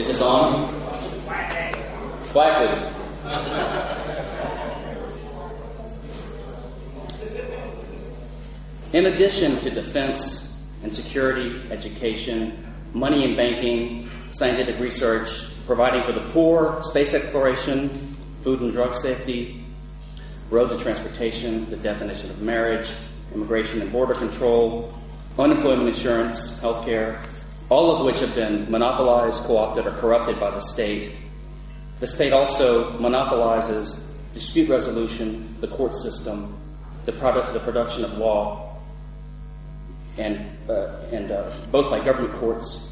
Is this on? Quiet, please. In addition to defense and security, education, money and banking, scientific research, providing for the poor, space exploration, food and drug safety, roads and transportation, the definition of marriage, immigration and border control, unemployment insurance, healthcare, all of which have been monopolized, co opted, or corrupted by the state. The state also monopolizes dispute resolution, the court system, the, product, the production of law, and, uh, and uh, both by government courts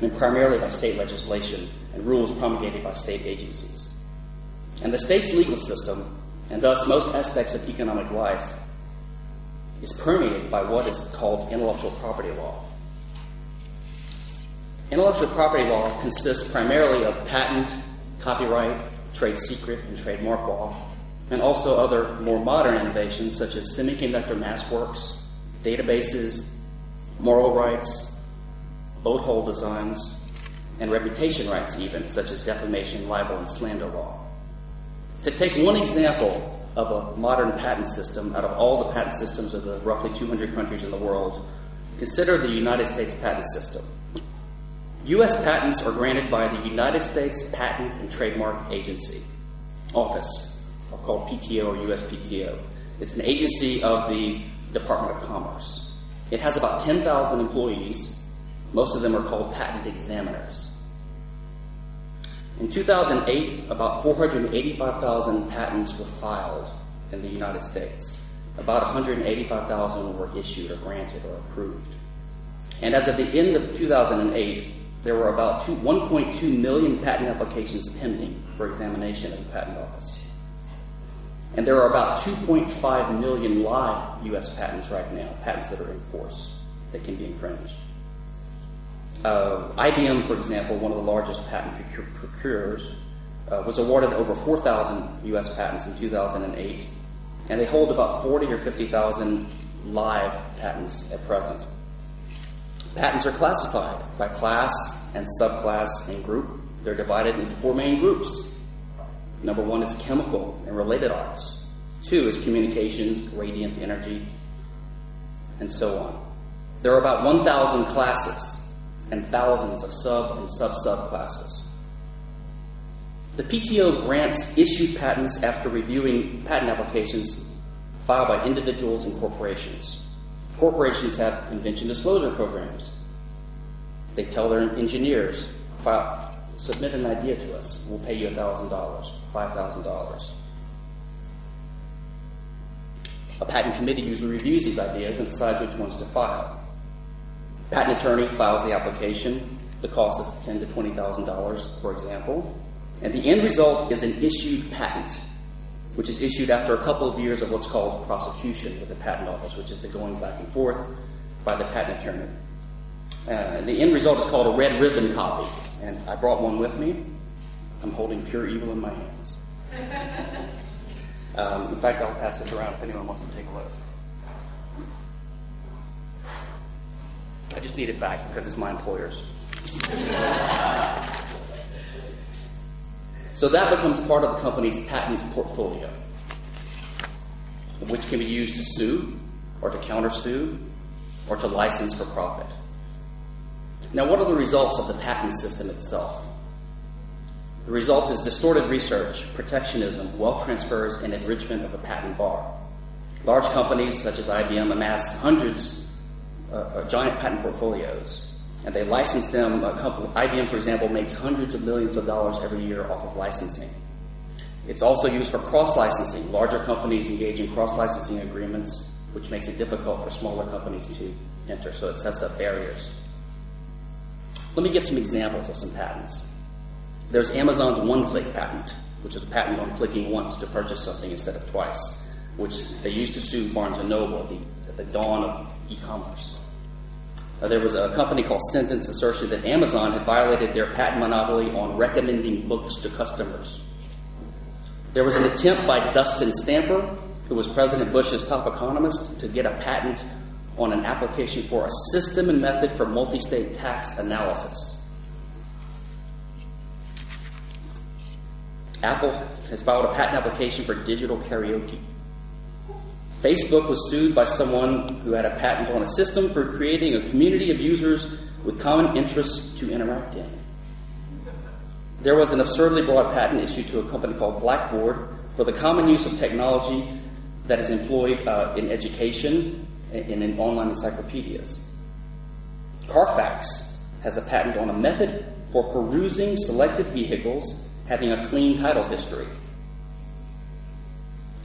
and primarily by state legislation and rules promulgated by state agencies. And the state's legal system, and thus most aspects of economic life, is permeated by what is called intellectual property law. Intellectual property law consists primarily of patent, copyright, trade secret, and trademark law, and also other more modern innovations such as semiconductor mask works, databases, moral rights, boat hull designs, and reputation rights, even, such as defamation, libel, and slander law. To take one example of a modern patent system out of all the patent systems of the roughly 200 countries in the world, consider the United States patent system. U.S. patents are granted by the United States Patent and Trademark Agency Office, or called PTO or USPTO. It's an agency of the Department of Commerce. It has about 10,000 employees. Most of them are called patent examiners. In 2008, about 485,000 patents were filed in the United States. About 185,000 were issued or granted or approved. And as of the end of 2008, there were about 1.2 million patent applications pending for examination at the Patent Office. And there are about 2.5 million live U.S. patents right now, patents that are in force that can be infringed. Uh, IBM, for example, one of the largest patent procurers, uh, was awarded over 4,000 U.S. patents in 2008, and they hold about 40 or 50,000 live patents at present. Patents are classified by class and subclass and group. They're divided into four main groups. Number one is chemical and related arts. Two is communications, radiant energy, and so on. There are about 1,000 classes and thousands of sub and sub sub classes. The PTO grants issued patents after reviewing patent applications filed by individuals and corporations. Corporations have invention disclosure programs. They tell their engineers, file, submit an idea to us. We'll pay you $1,000, $5,000. A patent committee usually reviews these ideas and decides which ones to file. Patent attorney files the application. The cost is ten to twenty thousand dollars, for example, and the end result is an issued patent, which is issued after a couple of years of what's called prosecution with the patent office, which is the going back and forth by the patent attorney. Uh, the end result is called a red ribbon copy, and I brought one with me. I'm holding pure evil in my hands. Um, in fact, I'll pass this around if anyone wants to take a look. I just need it back because it's my employer's. so that becomes part of the company's patent portfolio, which can be used to sue or to countersue or to license for profit. Now, what are the results of the patent system itself? The result is distorted research, protectionism, wealth transfers, and enrichment of the patent bar. Large companies such as IBM amass hundreds uh, uh, giant patent portfolios, and they license them. A company, IBM, for example, makes hundreds of millions of dollars every year off of licensing. It's also used for cross licensing. Larger companies engage in cross licensing agreements, which makes it difficult for smaller companies to enter, so it sets up barriers. Let me give some examples of some patents. There's Amazon's one click patent, which is a patent on clicking once to purchase something instead of twice, which they used to sue Barnes and Noble at the, at the dawn of e commerce. Uh, there was a company called Cendant asserted that Amazon had violated their patent monopoly on recommending books to customers. There was an attempt by Dustin Stamper, who was President Bush's top economist, to get a patent on an application for a system and method for multi state tax analysis. Apple has filed a patent application for digital karaoke. Facebook was sued by someone who had a patent on a system for creating a community of users with common interests to interact in. There was an absurdly broad patent issued to a company called Blackboard for the common use of technology that is employed uh, in education and in online encyclopedias. Carfax has a patent on a method for perusing selected vehicles having a clean title history.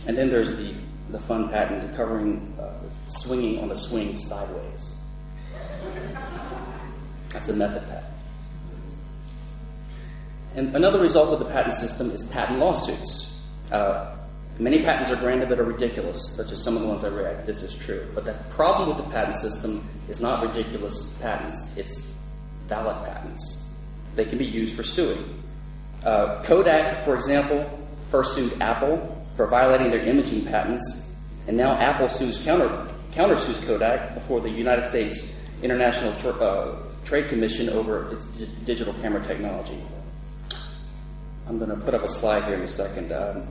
And then there's the, the fun patent covering uh, swinging on the swing sideways. That's a method patent. And another result of the patent system is patent lawsuits. Uh, many patents are granted that are ridiculous, such as some of the ones I read. This is true. But the problem with the patent system is not ridiculous patents, it's valid patents. They can be used for suing. Uh, Kodak, for example, first sued Apple for violating their imaging patents, and now Apple sues counter countersues Kodak before the United States International Tr- uh, Trade Commission over its d- digital camera technology. I'm going to put up a slide here in a second. Um,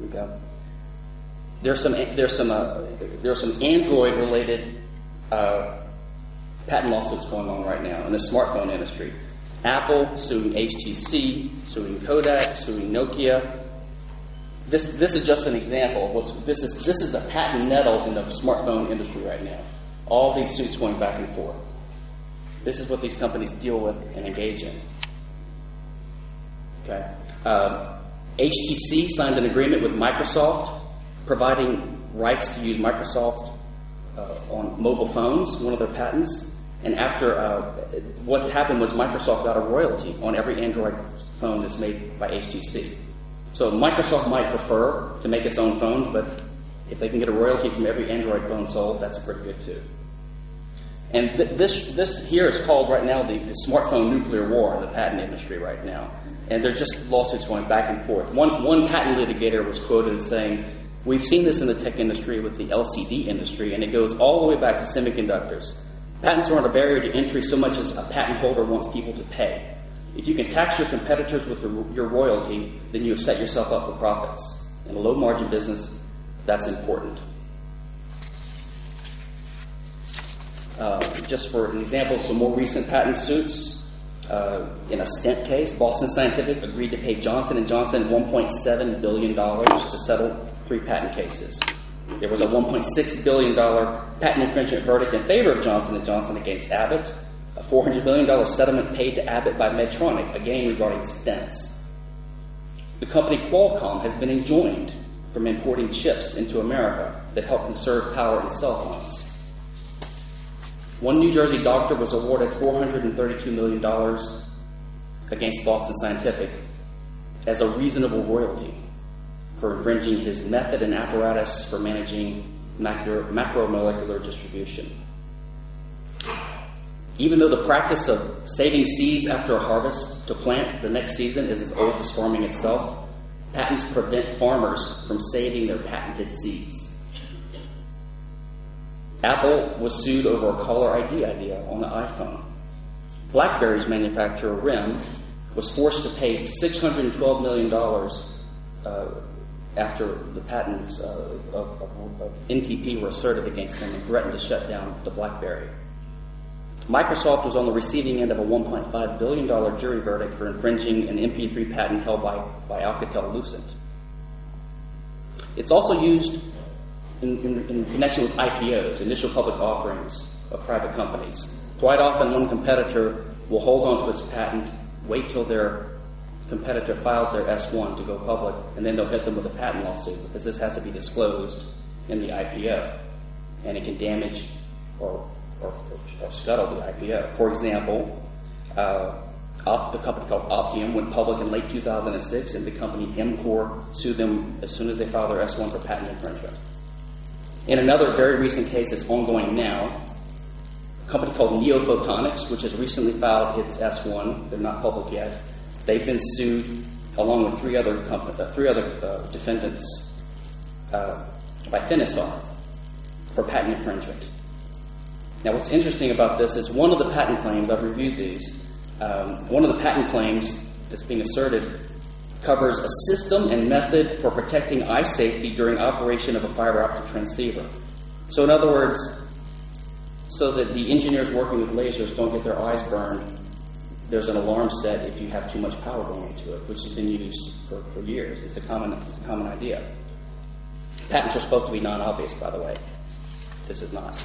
we go. There's some there's some uh, there's some Android related uh, patent lawsuits going on right now in the smartphone industry. Apple suing HTC, suing Kodak, suing Nokia. This, this is just an example. Of what's, this, is, this is the patent nettle in the smartphone industry right now. All these suits going back and forth. This is what these companies deal with and engage in. Okay. Um, HTC signed an agreement with Microsoft providing rights to use Microsoft uh, on mobile phones, one of their patents. And after uh, what happened was Microsoft got a royalty on every Android phone that's made by HTC. So Microsoft might prefer to make its own phones, but if they can get a royalty from every Android phone sold, that's pretty good too. And th- this this here is called right now the, the smartphone nuclear war in the patent industry right now. And they're just lawsuits going back and forth. One one patent litigator was quoted as saying, "We've seen this in the tech industry with the LCD industry, and it goes all the way back to semiconductors." Patents aren't a barrier to entry so much as a patent holder wants people to pay. If you can tax your competitors with your royalty, then you have set yourself up for profits. In a low margin business, that's important. Uh, just for an example, some more recent patent suits. Uh, in a stent case, Boston Scientific agreed to pay Johnson & Johnson $1.7 billion to settle three patent cases. There was a $1.6 billion patent infringement verdict in favor of Johnson & Johnson against Abbott, $400 million settlement paid to Abbott by Medtronic, again regarding stents. The company Qualcomm has been enjoined from importing chips into America that help conserve power in cell phones. One New Jersey doctor was awarded $432 million against Boston Scientific as a reasonable royalty for infringing his method and apparatus for managing macro, macromolecular distribution. Even though the practice of saving seeds after a harvest to plant the next season is as old as farming itself, patents prevent farmers from saving their patented seeds. Apple was sued over a caller ID idea on the iPhone. BlackBerry's manufacturer, RIM, was forced to pay $612 million uh, after the patents uh, of, of, of, NTP were asserted against them and threatened to shut down the BlackBerry. Microsoft was on the receiving end of a $1.5 billion jury verdict for infringing an MP3 patent held by, by Alcatel Lucent. It's also used in, in, in connection with IPOs, initial public offerings of private companies. Quite often, one competitor will hold on to its patent, wait till their competitor files their S1 to go public, and then they'll hit them with a patent lawsuit because this has to be disclosed in the IPO, and it can damage or, or, or scuttle the IPO. For example, uh, the company called Optium went public in late 2006, and the company Emcore sued them as soon as they filed their S1 for patent infringement. In another very recent case that's ongoing now, a company called Neophotonics, which has recently filed its S1, they're not public yet, They've been sued along with three other companies, uh, three other uh, defendants uh, by Finisar for patent infringement. Now, what's interesting about this is one of the patent claims I've reviewed these. Um, one of the patent claims that's being asserted covers a system and method for protecting eye safety during operation of a fiber optic transceiver. So, in other words, so that the engineers working with lasers don't get their eyes burned, there's an alarm set if you have too much power going into it, which has been used for, for years. It's a common, it's a common idea. Patents are supposed to be non obvious, by the way. This is not.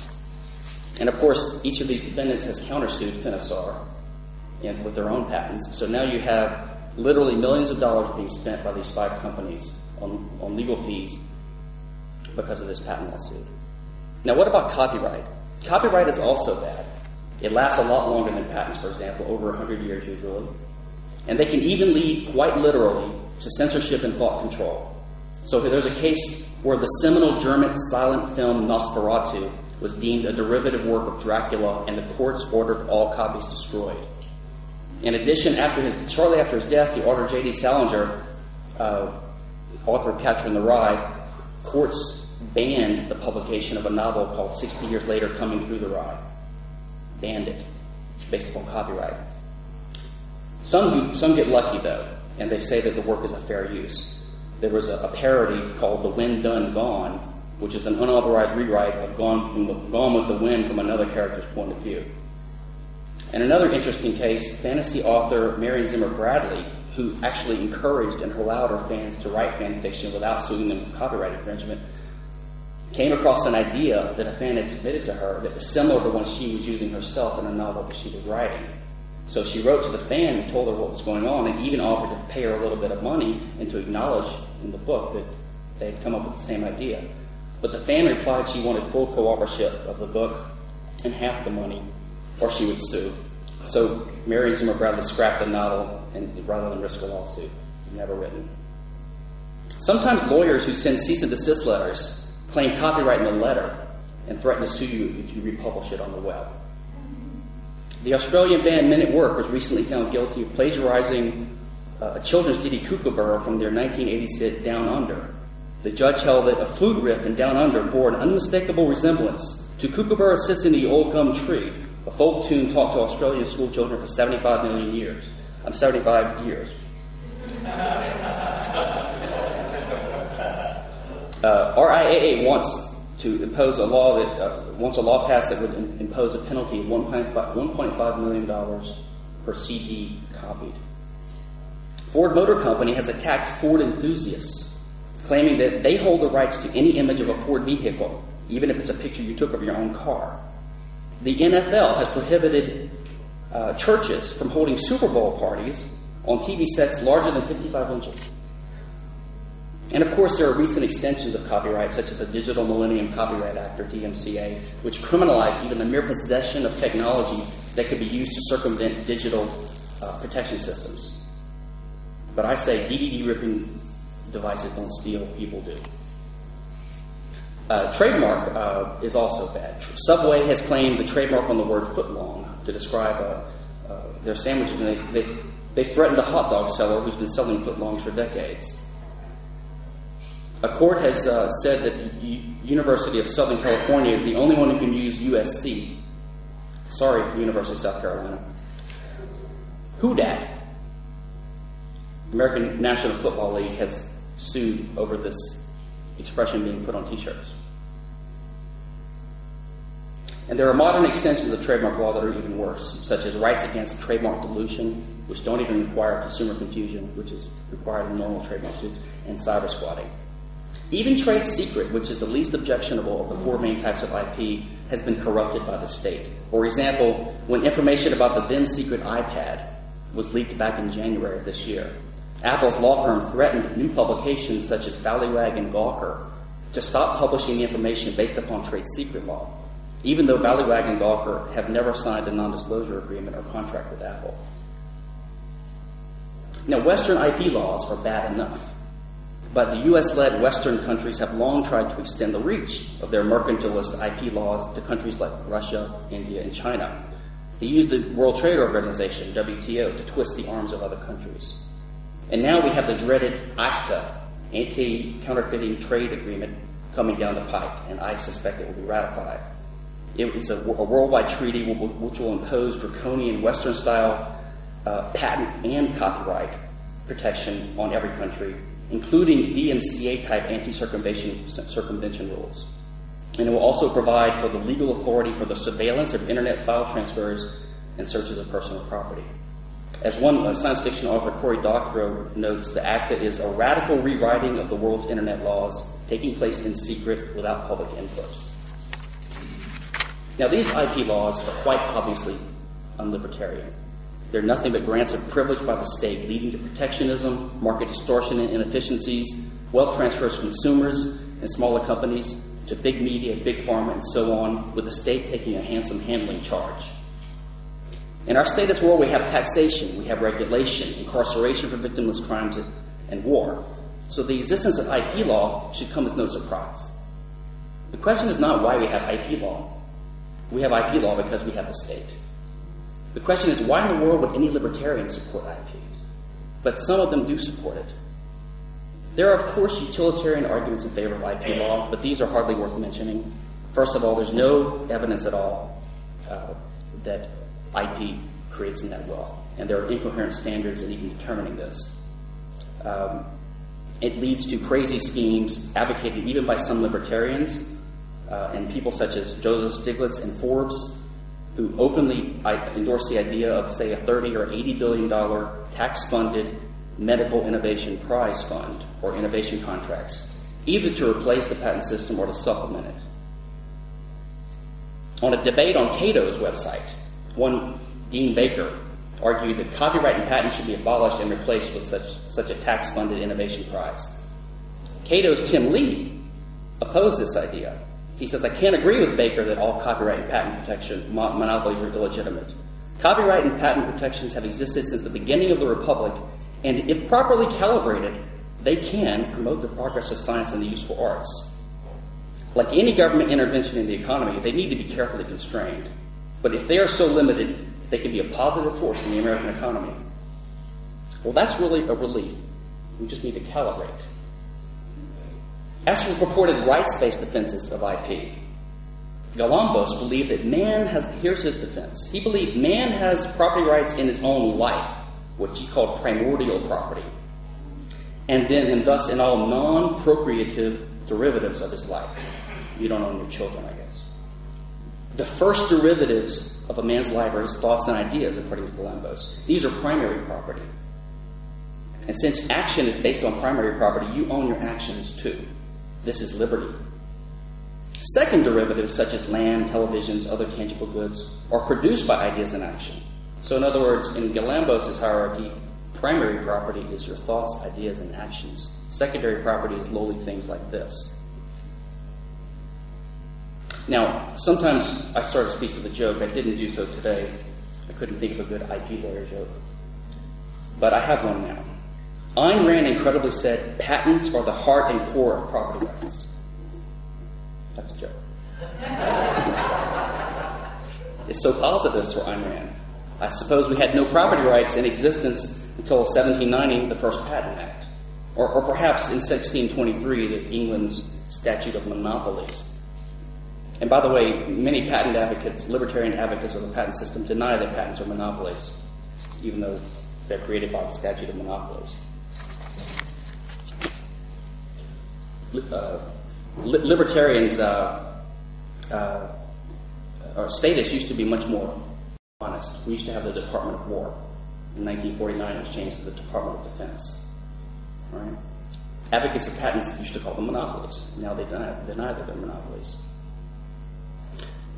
And of course, each of these defendants has countersued Finisar in, with their own patents. So now you have literally millions of dollars being spent by these five companies on, on legal fees because of this patent lawsuit. Now, what about copyright? Copyright is also bad. It lasts a lot longer than patents, for example, over 100 years usually. And they can even lead, quite literally, to censorship and thought control. So there's a case where the seminal German silent film Nosferatu was deemed a derivative work of Dracula, and the courts ordered all copies destroyed. In addition, after his, shortly after his death, the author J.D. Salinger, uh, author of Catcher in the Rye, courts banned the publication of a novel called 60 Years Later Coming Through the Rye. Banned it, based upon copyright. Some, some get lucky, though, and they say that the work is a fair use. There was a, a parody called The Wind Done Gone, which is an unauthorized rewrite of Gone, from the, Gone with the Wind from another character's point of view. And another interesting case, fantasy author Marion Zimmer Bradley, who actually encouraged and allowed her fans to write fan fiction without suing them for copyright infringement, came across an idea that a fan had submitted to her that was similar to one she was using herself in a novel that she was writing. So she wrote to the fan and told her what was going on and even offered to pay her a little bit of money and to acknowledge in the book that they had come up with the same idea. But the fan replied she wanted full co authorship of the book and half the money or she would sue. So Marion Zimmer Bradley scrapped the novel and rather than risk a lawsuit. Never written. Sometimes lawyers who send cease and desist letters claim copyright in the letter and threaten to sue you if you republish it on the web. The Australian band Men at Work was recently found guilty of plagiarizing uh, a children's ditty Kookaburra from their 1980s hit Down Under. The judge held that a flute riff in Down Under bore an unmistakable resemblance to Kookaburra Sits in the Old Gum Tree, a folk tune taught to Australian school children for 75 million years. I'm 75 years. Uh, RIAA wants to impose a law that uh, wants a law passed that would in, impose a penalty of 1.5 million dollars per CD copied. Ford Motor Company has attacked Ford enthusiasts, claiming that they hold the rights to any image of a Ford vehicle, even if it's a picture you took of your own car. The NFL has prohibited uh, churches from holding Super Bowl parties on TV sets larger than 55 inches. And of course, there are recent extensions of copyright, such as the Digital Millennium Copyright Act, or DMCA, which criminalize even the mere possession of technology that could be used to circumvent digital uh, protection systems. But I say DVD ripping devices don't steal, people do. Uh, trademark uh, is also bad. Subway has claimed the trademark on the word footlong to describe uh, uh their sandwiches, and they, they, they threatened a hot dog seller who's been selling footlongs for decades. A court has uh, said that U- University of Southern California is the only one who can use USC. Sorry, University of South Carolina. Who dat? American National Football League has sued over this expression being put on T-shirts. And there are modern extensions of trademark law that are even worse, such as rights against trademark dilution, which don't even require consumer confusion, which is required in normal trademark suits, and cyber squatting. Even trade secret, which is the least objectionable of the four main types of IP, has been corrupted by the state. For example, when information about the then secret iPad was leaked back in January of this year, Apple's law firm threatened new publications such as Valleywag and Gawker to stop publishing information based upon trade secret law, even though Valleywag and Gawker have never signed a non disclosure agreement or contract with Apple. Now, Western IP laws are bad enough. But the US led Western countries have long tried to extend the reach of their mercantilist IP laws to countries like Russia, India, and China. They use the World Trade Organization, WTO, to twist the arms of other countries. And now we have the dreaded ACTA, Anti Counterfeiting Trade Agreement, coming down the pike, and I suspect it will be ratified. It is a, a worldwide treaty which will impose draconian Western style uh, patent and copyright protection on every country, including DMCA type anti circumvention rules. And it will also provide for the legal authority for the surveillance of internet file transfers and searches of personal property. As one science fiction author, Cory Doctorow, notes, the ACTA is a radical rewriting of the world's internet laws taking place in secret without public input. Now, these IP laws are quite obviously unlibertarian. They're nothing but grants of privilege by the state, leading to protectionism, market distortion and inefficiencies, wealth transfers to consumers and smaller companies to big media, big pharma, and so on, with the state taking a handsome handling charge. In our status world, we have taxation, we have regulation, incarceration for victimless crimes, and war. So the existence of IP law should come as no surprise. The question is not why we have IP law. We have IP law because we have the state. The question is why in the world would any libertarian support IP? But some of them do support it. There are, of course, utilitarian arguments in favor of IP law, but these are hardly worth mentioning. First of all, there's no evidence at all uh, that IP creates net wealth, and there are incoherent standards in even determining this. Um, it leads to crazy schemes advocated even by some libertarians uh, and people such as Joseph Stiglitz and Forbes, who openly endorse the idea of, say, a 30 or 80 billion dollar tax-funded medical innovation prize fund or innovation contracts, either to replace the patent system or to supplement it. On a debate on Cato's website, one Dean Baker argued that copyright and patent should be abolished and replaced with such, such a tax funded innovation prize. Cato's Tim Lee opposed this idea. He says, I can't agree with Baker that all copyright and patent protection monopolies are illegitimate. Copyright and patent protections have existed since the beginning of the Republic, and if properly calibrated, they can promote the progress of science and the useful arts. Like any government intervention in the economy, they need to be carefully constrained. But if they are so limited, they can be a positive force in the American economy. Well, that's really a relief. We just need to calibrate. As for purported rights-based defenses of IP, Galambos believed that man has, here's his defense. He believed man has property rights in his own life, which he called primordial property, and then, and thus in all non-procreative derivatives of his life. You don't own your children, I guess. The first derivatives of a man's life are his thoughts and ideas, according to Galambos. These are primary property. And since action is based on primary property, you own your actions too. This is liberty. Second derivatives, such as land, televisions, other tangible goods, are produced by ideas and action. So, in other words, in Galambos' hierarchy, primary property is your thoughts, ideas, and actions. Secondary property is lowly things like this. Now, sometimes I start to speak with a joke. I didn't do so today. I couldn't think of a good IP lawyer joke. But I have one now. Ayn Rand incredibly said, patents are the heart and core of property rights. That's a joke. it's so positive for Ayn Rand. I suppose we had no property rights in existence until 1790, the first Patent Act. Or, or perhaps in 1623, the England's Statute of Monopolies. And by the way, many patent advocates, libertarian advocates of the patent system, deny that patents are monopolies, even though they're created by the statute of monopolies. Uh, li- libertarians' uh, uh, our status used to be much more honest. We used to have the Department of War. In 1949, it was changed to the Department of Defense. Right? Advocates of patents used to call them monopolies. Now they deny, deny that they're monopolies.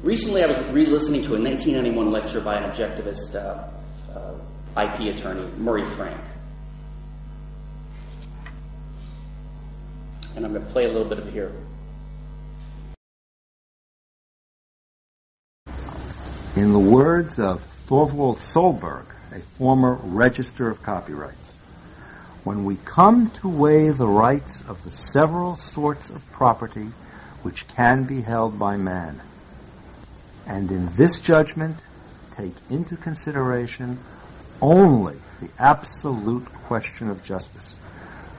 Recently, I was re listening to a 1991 lecture by an objectivist uh, uh, IP attorney, Murray Franck. And I'm going to play a little bit of it here. In the words of Thorvald Solberg, a former register of copyrights, when we come to weigh the rights of the several sorts of property which can be held by man, and in this judgment take into consideration only the absolute question of justice,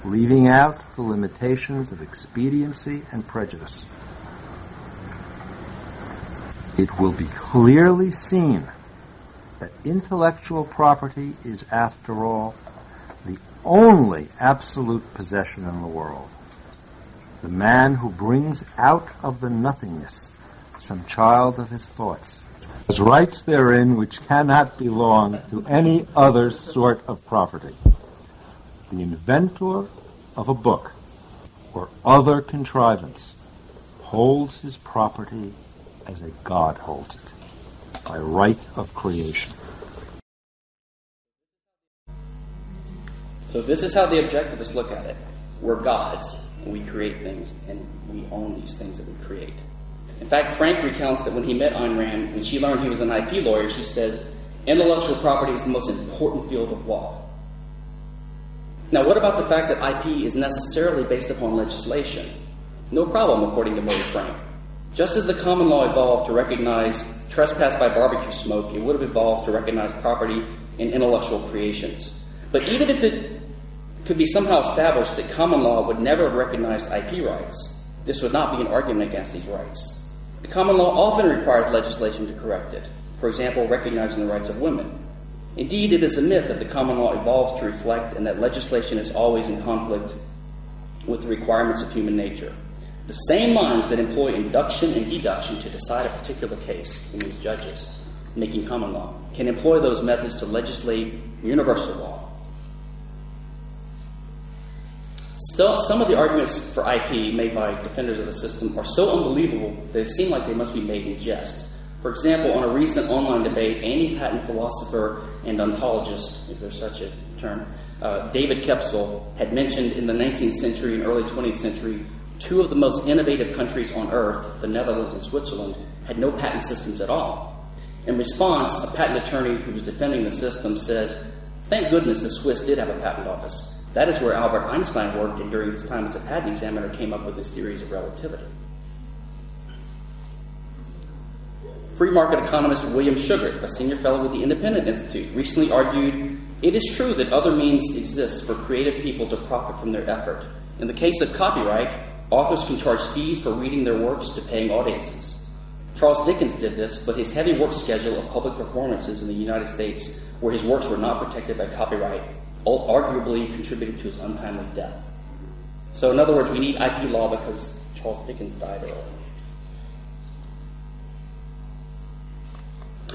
leaving out the limitations of expediency and prejudice. It will be clearly seen that intellectual property is, after all, the only absolute possession in the world. The man who brings out of the nothingness some child of his thoughts has rights therein which cannot belong to any other sort of property. The inventor of a book or other contrivance holds his property as a God holds it, by right of creation. So this is how the objectivists look at it. We're gods, and we create things, and we own these things that we create. In fact, Franck recounts that when he met Ayn Rand, when she learned he was an IP lawyer, she says, intellectual property is the most important field of law. Now, what about the fact that IP is necessarily based upon legislation? No problem, according to Murray Franck. Just as the common law evolved to recognize trespass by barbecue smoke, it would have evolved to recognize property in intellectual creations. But even if it could be somehow established that common law would never have recognized IP rights, this would not be an argument against these rights. The common law often requires legislation to correct it, for example, recognizing the rights of women. Indeed, it is a myth that the common law evolves to reflect and that legislation is always in conflict with the requirements of human nature. The same minds that employ induction and deduction to decide a particular case, in these judges, making common law, can employ those methods to legislate universal law. So, some of the arguments for IP made by defenders of the system are so unbelievable that it seem like they must be made in jest. For example, on a recent online debate, anti patent philosopher and ontologist, if there's such a term, uh, David Koepsell, had mentioned in the 19th century and early 20th century two of the most innovative countries on earth, the Netherlands and Switzerland, had no patent systems at all. In response, a patent attorney who was defending the system says, Thank goodness the Swiss did have a patent office. That is where Albert Einstein worked, and during his time as a patent examiner, came up with his theories of relativity. Free market economist William Shughart, a senior fellow with the Independent Institute, recently argued it is true that other means exist for creative people to profit from their effort. In the case of copyright, authors can charge fees for reading their works to paying audiences. Charles Dickens did this, but his heavy work schedule of public performances in the United States, where his works were not protected by copyright, arguably contributed to his untimely death. So, in other words, we need IP law because Charles Dickens died early.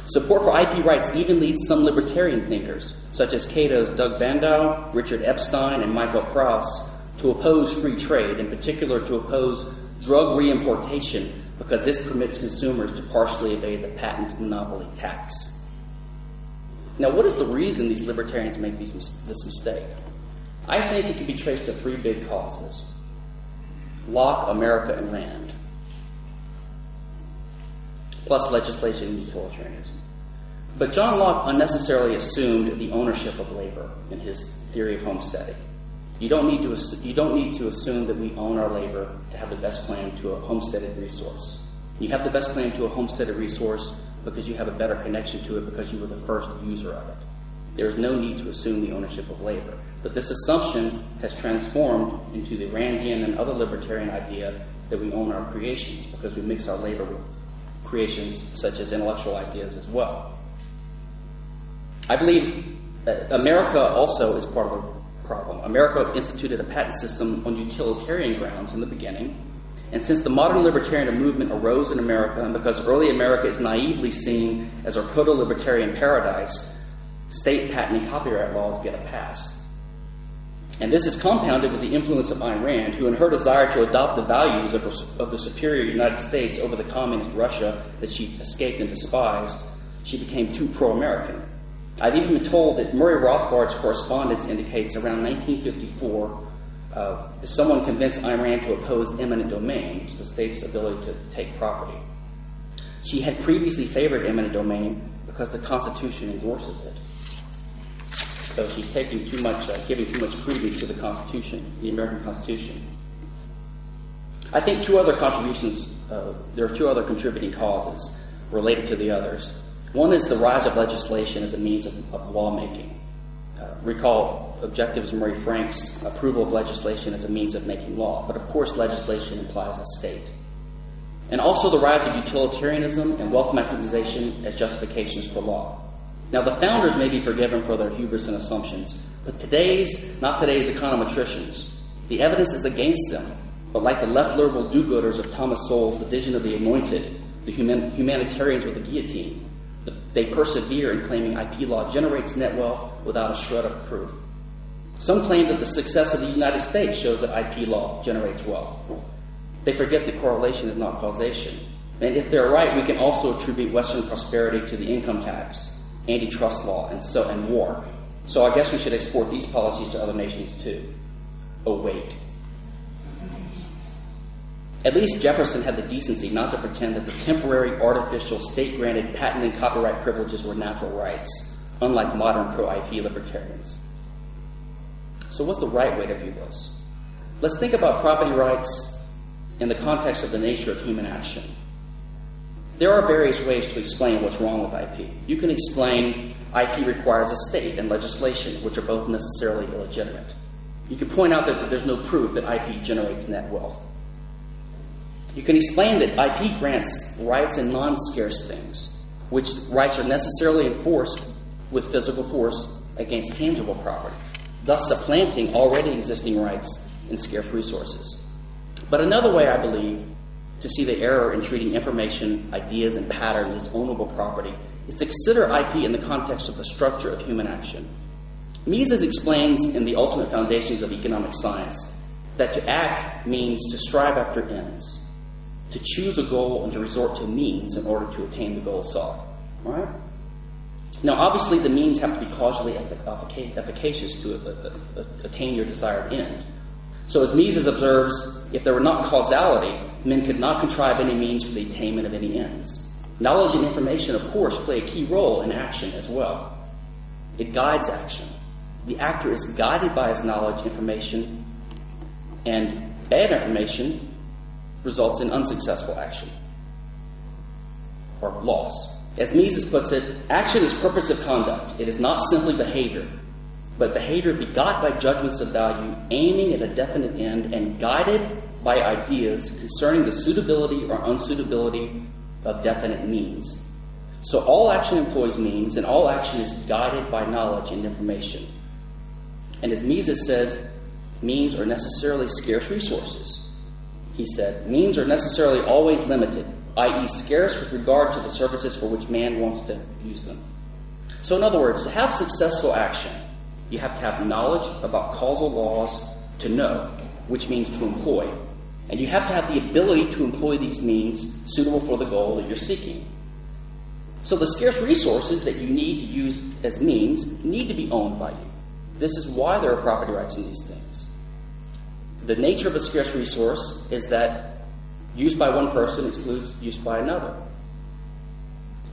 Support for IP rights even leads some libertarian thinkers, such as Cato's Doug Bandow, Richard Epstein, and Michael Krauss, to oppose free trade, in particular to oppose drug reimportation because this permits consumers to partially evade the patent monopoly tax. Now, what is the reason these libertarians make these, this mistake? I think it can be traced to three big causes Locke, America, and Rand, plus legislation and utilitarianism. But John Locke unnecessarily assumed the ownership of labor in his theory of homesteading. You don't need to, you don't need to assume that we own our labor to have the best claim to a homesteaded resource. You have the best claim to a homesteaded resource because you have a better connection to it because you were the first user of it. There is no need to assume the ownership of labor. But this assumption has transformed into the Randian and other libertarian idea that we own our creations because we mix our labor with creations such as intellectual ideas as well. I believe uh, America also is part of the problem. America instituted a patent system on utilitarian grounds in the beginning and since the modern libertarian movement arose in America, and because early America is naively seen as our proto libertarian paradise, state patent and copyright laws get a pass. And this is compounded with the influence of Ayn Rand, who, in her desire to adopt the values of, her, of the superior United States over the communist Russia that she escaped and despised, she became too pro American. I've even been told that Murray Rothbard's correspondence indicates around 1954 uh, someone convinced Ayn Rand to oppose eminent domain, which is the state's ability to take property. She had previously favored eminent domain because the Constitution endorses it. So she's taking too much, uh, giving too much credence to the Constitution, the American Constitution. I think two other contributions, uh, there are two other contributing causes related to the others. One is the rise of legislation as a means of, of lawmaking. Uh, recall objectives of Murray Franck's approval of legislation as a means of making law, but of course, legislation implies a state. And also the rise of utilitarianism and wealth maximization as justifications for law. Now, the founders may be forgiven for their hubris and assumptions, But today's, not today's econometricians. The evidence is against them. But like the left liberal do gooders of Thomas Sowell's The Vision of the Anointed, the human, humanitarians with the guillotine, they persevere in claiming IP law generates net wealth without a shred of proof. Some claim that the success of the United States shows that IP law generates wealth. They forget that correlation is not causation. And if they're right, we can also attribute Western prosperity to the income tax, antitrust law, and so and war. So I guess we should export these policies to other nations too. Oh wait. At least Jefferson had the decency not to pretend that the temporary, artificial, state granted patent and copyright privileges were natural rights, unlike modern pro IP libertarians. So, what's the right way to view this? Let's think about property rights in the context of the nature of human action. There are various ways to explain what's wrong with IP. You can explain IP requires a state and legislation, which are both necessarily illegitimate. You can point out that there's no proof that IP generates net wealth. You can explain that IP grants rights in non scarce things, which rights are necessarily enforced with physical force against tangible property, thus supplanting already existing rights and scarce resources. But another way, I believe, to see the error in treating information, ideas, and patterns as ownable property is to consider IP in the context of the structure of human action. Mises explains in The Ultimate Foundations of Economic Science that to act means to strive after ends to choose a goal and to resort to means in order to attain the goal sought. Right? Now, obviously, the means have to be causally efficacious to uh, uh, uh, attain your desired end. So, as Mises observes, if there were not causality, men could not contrive any means for the attainment of any ends. Knowledge and information, of course, play a key role in action as well. It guides action. The actor is guided by his knowledge, information, and bad information results in unsuccessful action or loss. As Mises puts it, action is purposive conduct. It is not simply behavior, but behavior begot by judgments of value, aiming at a definite end and guided by ideas concerning the suitability or unsuitability of definite means. So all action employs means, and all action is guided by knowledge and information. And as Mises says, means are necessarily scarce resources he said, means are necessarily always limited, i.e., scarce with regard to the services for which man wants to use them. So, in other words, to have successful action, you have to have knowledge about causal laws to know, which means to employ. And you have to have the ability to employ these means suitable for the goal that you're seeking. So, the scarce resources that you need to use as means need to be owned by you. This is why there are property rights in these things. The nature of a scarce resource is that use by one person excludes use by another.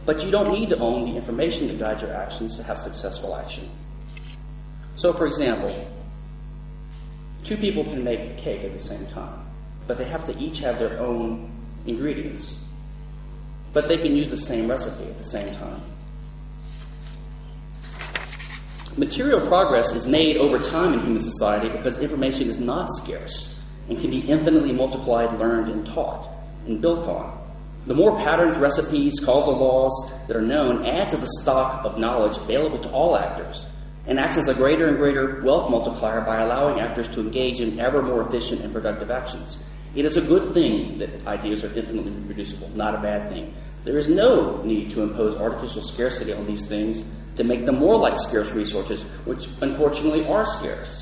But you don't need to own the information to guide your actions to have successful action. So, for example, two people can make a cake at the same time, but they have to each have their own ingredients. But they can use the same recipe at the same time. Material progress is made over time in human society because information is not scarce and can be infinitely multiplied, learned, and taught and built on. The more patterns, recipes, causal laws that are known add to the stock of knowledge available to all actors and acts as a greater and greater wealth multiplier by allowing actors to engage in ever more efficient and productive actions. It is a good thing that ideas are infinitely reproducible, not a bad thing. There is no need to impose artificial scarcity on these things to make them more like scarce resources, which unfortunately are scarce.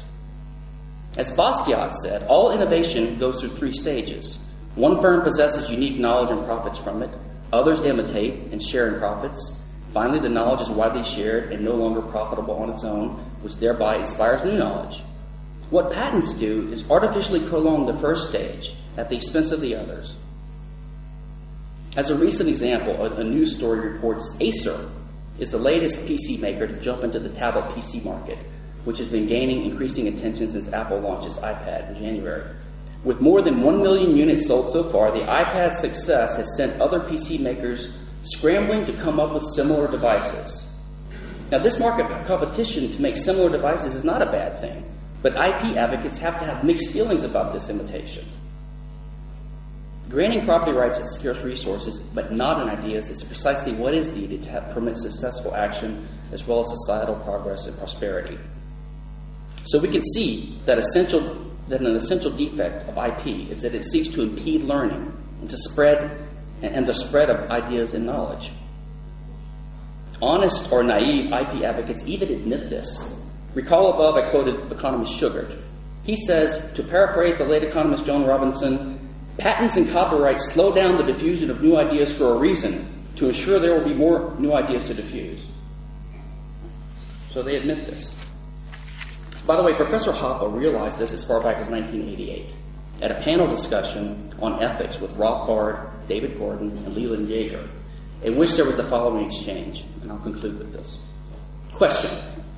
As Bastiat said, all innovation goes through three stages. One firm possesses unique knowledge and profits from it, others imitate and share in profits. Finally, the knowledge is widely shared and no longer profitable on its own, which thereby inspires new knowledge. What patents do is artificially prolong the first stage at the expense of the others. As a recent example, a, news story reports Acer is the latest PC maker to jump into the tablet PC market, which has been gaining increasing attention since Apple launched its iPad in January. With more than 1 million units sold so far, the iPad's success has sent other PC makers scrambling to come up with similar devices. Now, this market competition to make similar devices is not a bad thing, but IP advocates have to have mixed feelings about this imitation. Granting property rights as scarce resources, but not in ideas, is precisely what is needed to have permit successful action as well as societal progress and prosperity. So we can see that essential that an essential defect of IP is that it seeks to impede learning and to spread and the spread of ideas and knowledge. Honest or naive IP advocates even admit this. Recall above I quoted economist Shughart. He says, to paraphrase the late economist Joan Robinson, patents and copyrights slow down the diffusion of new ideas for a reason, to ensure there will be more new ideas to diffuse. So they admit this. By the way, Professor Hoppe realized this as far back as 1988 at a panel discussion on ethics with Rothbard, David Gordon, and Leland Yeager, in which there was the following exchange, and I'll conclude with this. Question.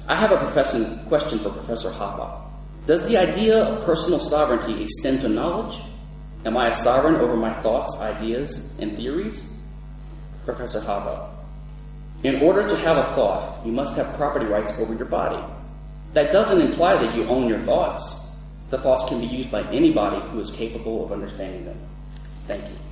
I have a question for Professor Hoppe. Does the idea of personal sovereignty extend to knowledge? Am I a sovereign over my thoughts, ideas, and theories? Professor Hoppe. In order to have a thought, you must have property rights over your body. That doesn't imply that you own your thoughts. The thoughts can be used by anybody who is capable of understanding them. Thank you.